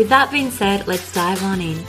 With that being said, let's dive on in.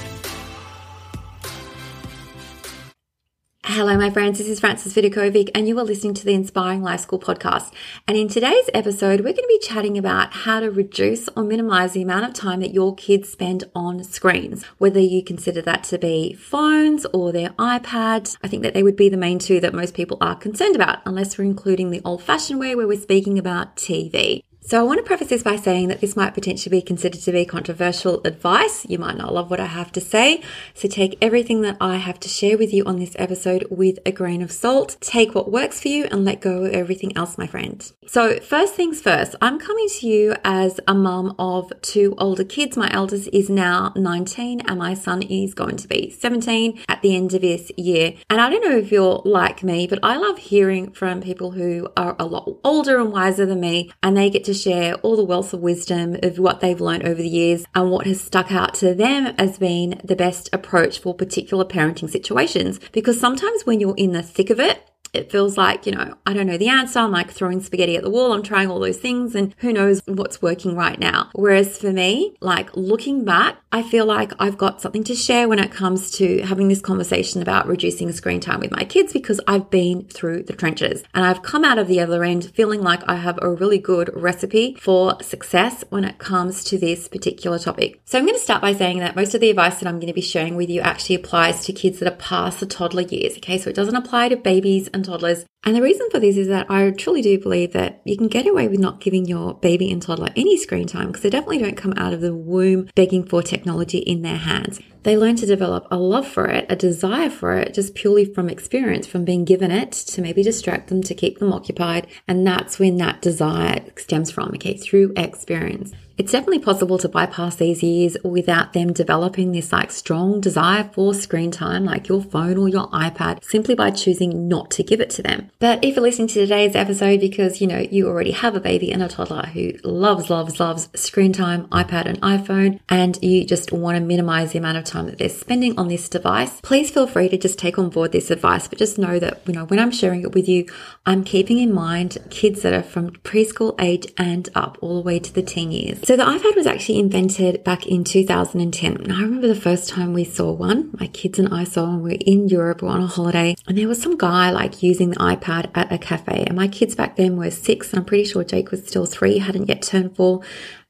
Hello, my friends. This is Frances Vidakovic, and you are listening to the Inspiring Life School podcast. And in today's episode, we're going to be chatting about how to reduce or minimize the amount of time that your kids spend on screens, whether you consider that to be phones or their iPads. I think that they would be the main two that most people are concerned about, unless we're including the old fashioned way where we're speaking about TV. So I want to preface this by saying that this might potentially be considered to be controversial advice. You might not love what I have to say. So take everything that I have to share with you on this episode with a grain of salt. Take what works for you and let go of everything else, my friend. So first things first, I'm coming to you as a mum of two older kids. My eldest is now 19 and my son is going to be 17 at the end of this year. And I don't know if you're like me, but I love hearing from people who are a lot older and wiser than me and they get to share all the wealth of wisdom of what they've learned over the years and what has stuck out to them as being the best approach for particular parenting situations. Because sometimes when you're in the thick of it, it feels like, you know, I don't know the answer. I'm like throwing spaghetti at the wall. I'm trying all those things and who knows what's working right now. Whereas for me, like looking back, I feel like I've got something to share when it comes to having this conversation about reducing screen time with my kids because I've been through the trenches and I've come out of the other end feeling like I have a really good recipe for success when it comes to this particular topic. So I'm going to start by saying that most of the advice that I'm going to be sharing with you actually applies to kids that are past the toddler years. Okay. So it doesn't apply to babies and and toddlers. And the reason for this is that I truly do believe that you can get away with not giving your baby and toddler any screen time because they definitely don't come out of the womb begging for technology in their hands. They learn to develop a love for it, a desire for it, just purely from experience, from being given it to maybe distract them, to keep them occupied. And that's when that desire stems from, okay, through experience. It's definitely possible to bypass these years without them developing this like strong desire for screen time, like your phone or your iPad, simply by choosing not to give it to them. But if you're listening to today's episode because you know you already have a baby and a toddler who loves, loves, loves screen time, iPad and iPhone, and you just want to minimize the amount of time that they're spending on this device, please feel free to just take on board this advice. But just know that, you know, when I'm sharing it with you, I'm keeping in mind kids that are from preschool age and up all the way to the teen years. So the iPad was actually invented back in 2010. And I remember the first time we saw one, my kids and I saw one. We were in Europe, we were on a holiday, and there was some guy like using the iPad at a cafe. And my kids back then were six, and I'm pretty sure Jake was still three, hadn't yet turned four.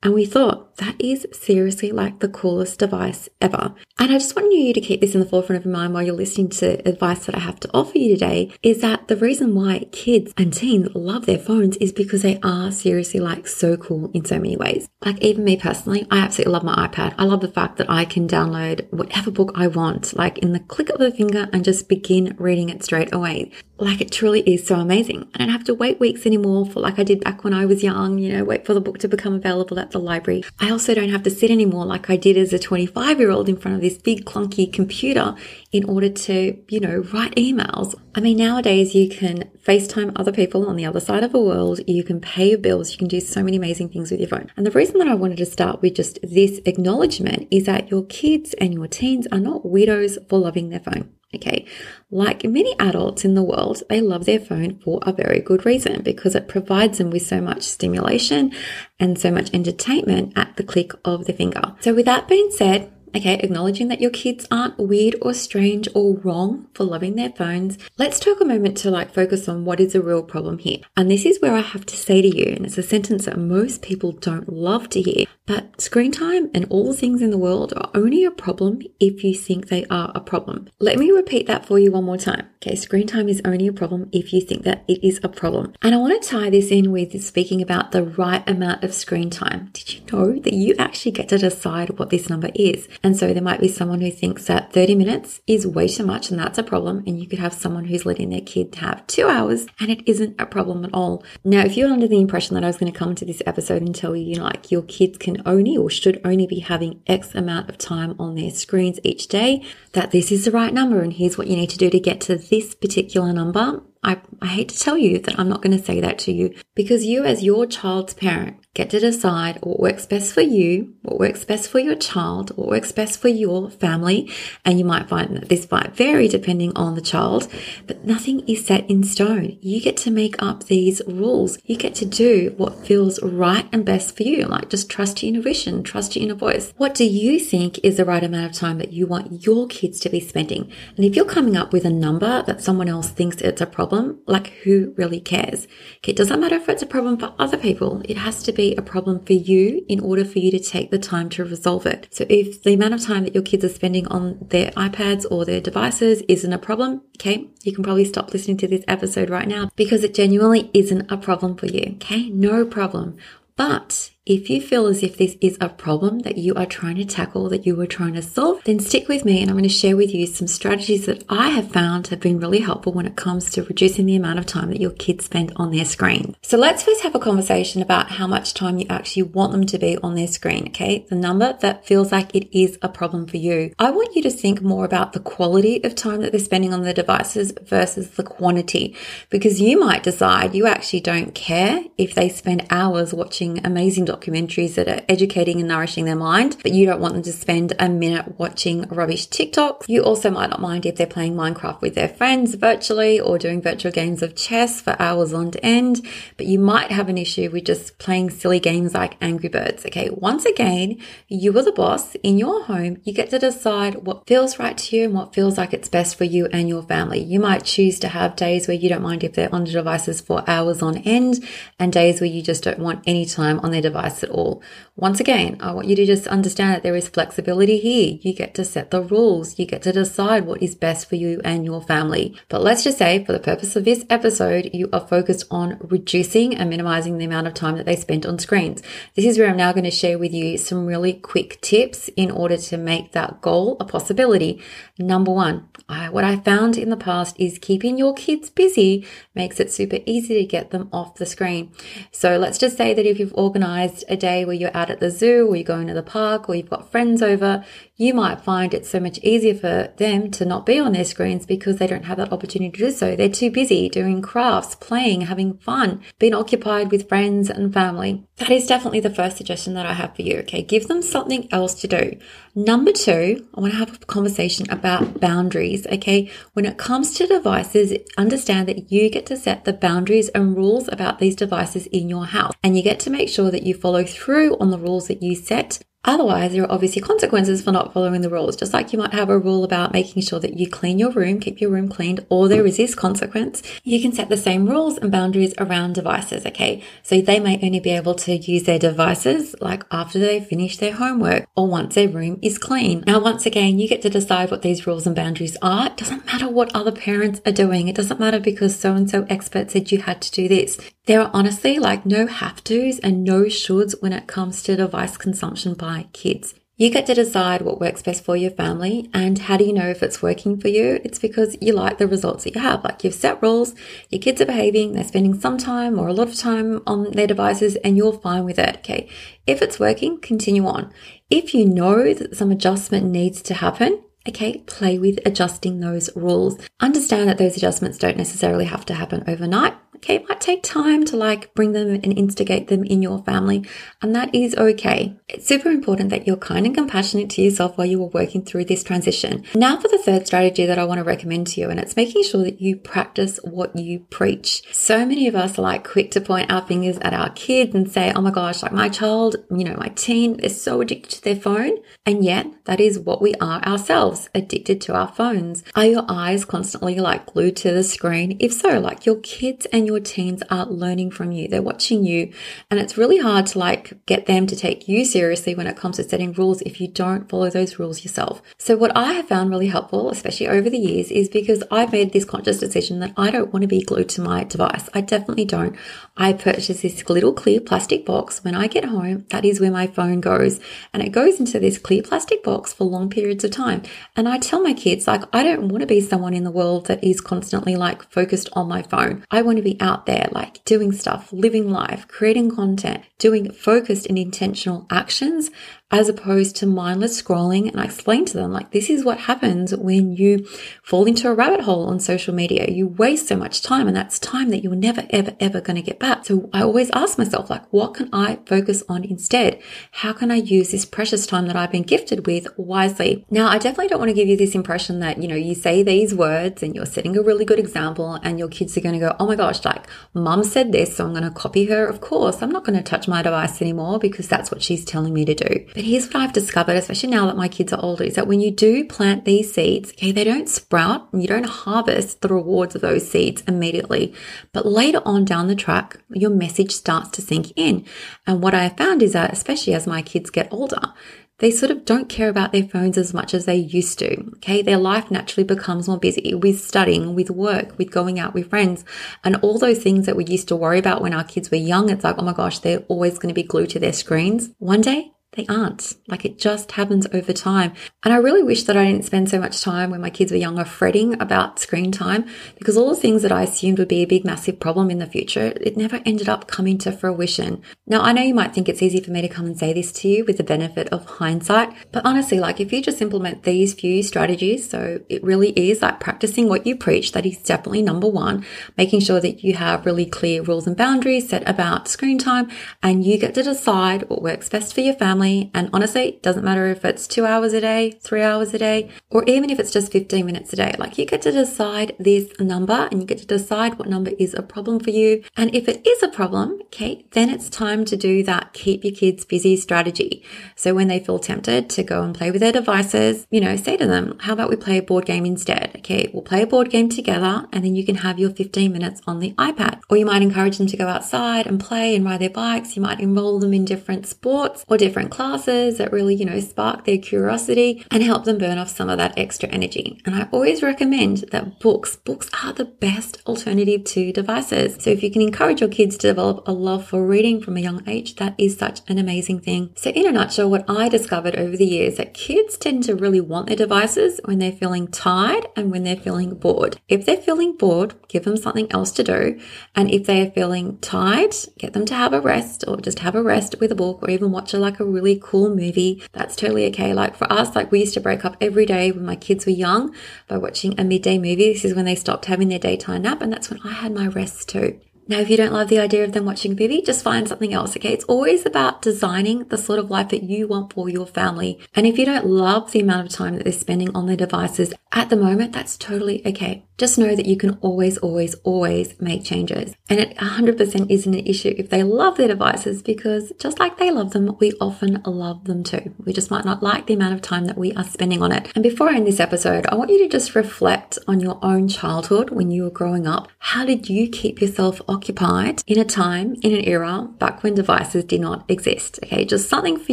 And we thought that is seriously like the coolest device ever. And I just want you to keep this in the forefront of your mind while you're listening to advice that I have to offer you today is that the reason why kids and teens love their phones is because they are seriously like so cool in so many ways. Like even me personally, I absolutely love my iPad. I love the fact that I can download whatever book I want, like in the click of a finger and just begin reading it straight away. Like it truly is so amazing. I don't have to wait weeks anymore for like I did back when I was young, you know, wait for the book to become available at the library. I also don't have to sit anymore like I did as a 25 year old in front of this big clunky computer in order to, you know, write emails. I mean, nowadays you can FaceTime other people on the other side of the world. You can pay your bills. You can do so many amazing things with your phone. And the reason that I wanted to start with just this acknowledgement is that your kids and your teens are not widows for loving their phone. Okay. Like many adults in the world, they love their phone for a very good reason because it provides them with so much stimulation and so much entertainment at the click of the finger. So with that being said, okay, acknowledging that your kids aren't weird or strange or wrong for loving their phones, let's take a moment to like focus on what is a real problem here. And this is where I have to say to you, and it's a sentence that most people don't love to hear, but screen time and all the things in the world are only a problem if you think they are a problem. Let me repeat that for you one more time. Okay, screen time is only a problem if you think that it is a problem. And I want to tie this in with speaking about the right amount of screen time. Did you know that you actually get to decide what this number is? And so there might be someone who thinks that 30 minutes is way too much and that's a problem. And you could have someone who's letting their kid have two hours and it isn't a problem at all. Now, if you're under the impression that I was going to come into this episode and tell you, you know, like your kids can only or should only be having X amount of time on their screens each day, that this is the right number and here's what you need to do to get to this particular number, I, I hate to tell you that I'm not going to say that to you because you, as your child's parent, get to decide what works best for you, what works best for your child, what works best for your family. And you might find that this might vary depending on the child, but nothing is set in stone. You get to make up these rules. You get to do what feels right and best for you. Like just trust your intuition, trust your inner voice. What do you think is the right amount of time that you want your kids to be spending? And if you're coming up with a number that someone else thinks it's a problem, like who really cares? Okay, it doesn't matter if it's a problem for other people. It has to be a problem for you in order for you to take the time to resolve it. So if the amount of time that your kids are spending on their iPads or their devices isn't a problem, okay, you can probably stop listening to this episode right now because it genuinely isn't a problem for you. Okay, no problem. But if you feel as if this is a problem that you are trying to tackle, that you are trying to solve, then stick with me and I'm going to share with you some strategies that I have found have been really helpful when it comes to reducing the amount of time that your kids spend on their screen. So let's first have a conversation about how much time you actually want them to be on their screen, okay? The number that feels like it is a problem for you. I want you to think more about the quality of time that they're spending on their devices versus the quantity, because you might decide you actually don't care if they spend hours watching amazing documentaries that are educating and nourishing their mind, but you don't want them to spend a minute watching rubbish TikToks. You also might not mind if they're playing Minecraft with their friends virtually or doing virtual games of chess for hours on end, but you might have an issue with just playing silly games like Angry Birds. Okay, once again, you are the boss in your home. You get to decide what feels right to you and what feels like it's best for you and your family. You might choose to have days where you don't mind if they're on the devices for hours on end and days where you just don't want any time on their device device at all. Once again, I want you to just understand that there is flexibility here. You get to set the rules. You get to decide what is best for you and your family. But let's just say for the purpose of this episode, you are focused on reducing and minimizing the amount of time that they spend on screens. This is where I'm now going to share with you some really quick tips in order to make that goal a possibility. Number one, I, what I found in the past is keeping your kids busy makes it super easy to get them off the screen. So let's just say that if you've organized a day where you're out at the zoo or you're going to the park or you've got friends over, you might find it so much easier for them to not be on their screens because they don't have that opportunity to do so. They're too busy doing crafts, playing, having fun, being occupied with friends and family. That is definitely the first suggestion that I have for you. Okay. Give them something else to do. Number two, I want to have a conversation about boundaries. Okay. When it comes to devices, understand that you get to set the boundaries and rules about these devices in your house and you get to make sure that you follow through on the rules that you set Otherwise, there are obviously consequences for not following the rules. Just like you might have a rule about making sure that you clean your room, keep your room cleaned, or there is this consequence, you can set the same rules and boundaries around devices, okay? So they may only be able to use their devices like after they finish their homework or once their room is clean. Now, once again, you get to decide what these rules and boundaries are. It doesn't matter what other parents are doing. It doesn't matter because so and so expert said you had to do this. There are honestly like no have tos and no shoulds when it comes to device consumption by kids. You get to decide what works best for your family and how do you know if it's working for you? It's because you like the results that you have. Like you've set rules, your kids are behaving, they're spending some time or a lot of time on their devices and you're fine with it. Okay. If it's working, continue on. If you know that some adjustment needs to happen, Okay, play with adjusting those rules. Understand that those adjustments don't necessarily have to happen overnight. Okay, it might take time to like bring them and instigate them in your family, and that is okay. It's super important that you're kind and compassionate to yourself while you are working through this transition. Now, for the third strategy that I want to recommend to you, and it's making sure that you practice what you preach. So many of us are like quick to point our fingers at our kids and say, oh my gosh, like my child, you know, my teen is so addicted to their phone. And yet, that is what we are ourselves, addicted to our phones. Are your eyes constantly like glued to the screen? If so, like your kids and your teens are learning from you, they're watching you, and it's really hard to like get them to take you seriously when it comes to setting rules if you don't follow those rules yourself. So, what I have found really helpful, especially over the years, is because I've made this conscious decision that I don't want to be glued to my device. I definitely don't. I purchase this little clear plastic box. When I get home, that is where my phone goes, and it goes into this clear plastic box for long periods of time. And I tell my kids, like, I don't want to be someone in the world that is constantly like focused on my phone. I want to be out there, like doing stuff, living life, creating content, doing focused and intentional actions as opposed to mindless scrolling. And I explain to them, like, this is what happens when you fall into a rabbit hole on social media. You waste so much time, and that's time that you're never, ever, ever going to get back. So I always ask myself, like, what can I focus on instead? How can I use this precious time that I've been gifted with wisely? Now, I definitely don't want to give you this impression that, you know, you say these words and you're setting a really good example, and your kids are going to go, oh my gosh, like, mum said this, so I'm going to copy her. Of course, I'm not going to touch my device anymore because that's what she's telling me to do. But here's what I've discovered, especially now that my kids are older, is that when you do plant these seeds, okay, they don't sprout and you don't harvest the rewards of those seeds immediately. But later on down the track, your message starts to sink in. And what I found is that, especially as my kids get older, they sort of don't care about their phones as much as they used to. Okay. Their life naturally becomes more busy with studying, with work, with going out with friends, and all those things that we used to worry about when our kids were young. It's like, oh my gosh, they're always going to be glued to their screens. One day they aren't. Like it just happens over time. And I really wish that I didn't spend so much time when my kids were younger fretting about screen time because all the things that I assumed would be a big, massive problem in the future, it never ended up coming to fruition. Now, I know you might think it's easy for me to come and say this to you with the benefit of hindsight, but honestly, like if you just implement these few strategies, so it really is like practicing what you preach, that is definitely number one, making sure that you have really clear rules and boundaries set about screen time and you get to decide what works best for your family family. And honestly, it doesn't matter if it's two hours a day, three hours a day, or even if it's just 15 minutes a day. Like you get to decide this number and you get to decide what number is a problem for you. And if it is a problem, okay, then it's time to do that keep your kids busy strategy. So when they feel tempted to go and play with their devices, you know, say to them, how about we play a board game instead? Okay, we'll play a board game together and then you can have your 15 minutes on the iPad. Or you might encourage them to go outside and play and ride their bikes. You might enroll them in different sports or different classes that really, you know, spark their curiosity and help them burn off some of that extra energy. And I always recommend that books, books are the best alternative to devices. So if you can encourage your kids to develop a love for reading from a young age, that is such an amazing thing. So in a nutshell, what I discovered over the years that kids tend to really want their devices when they're feeling tired and when they're feeling bored. If they're feeling bored, give them something else to do. And if they are feeling tired, get them to have a rest or just have a rest with a book or even watch a, like a really cool movie, that's totally okay. Like for us, like we used to break up every day when my kids were young by watching a midday movie. This is when they stopped having their daytime nap, and that's when I had my rest too. Now, if you don't love the idea of them watching movie, just find something else, okay? It's always about designing the sort of life that you want for your family. And if you don't love the amount of time that they're spending on their devices at the moment, that's totally okay. Just know that you can always, always, always make changes. And it 100% isn't an issue if they love their devices because just like they love them, we often love them too. We just might not like the amount of time that we are spending on it. And before I end this episode, I want you to just reflect on your own childhood when you were growing up. How did you keep yourself occupied in a time, in an era back when devices did not exist? Okay, just something for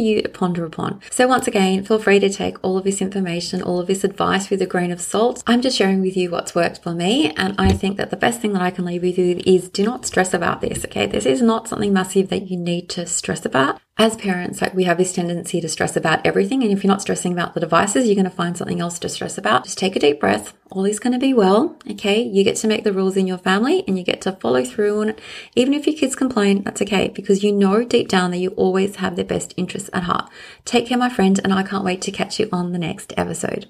you to ponder upon. So once again, feel free to take all of this information, all of this advice with a grain of salt. I'm just sharing with you what's worked for me. And I think that the best thing that I can leave with you is do not stress about this. Okay. This is not something massive that you need to stress about. As parents, like we have this tendency to stress about everything. And if you're not stressing about the devices, you're going to find something else to stress about. Just take a deep breath. All is going to be well. Okay. You get to make the rules in your family and you get to follow through on it. Even if your kids complain, that's okay because you know deep down that you always have their best interests at heart. Take care, my friend. And I can't wait to catch you on the next episode.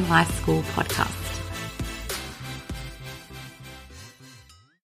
Life School podcast.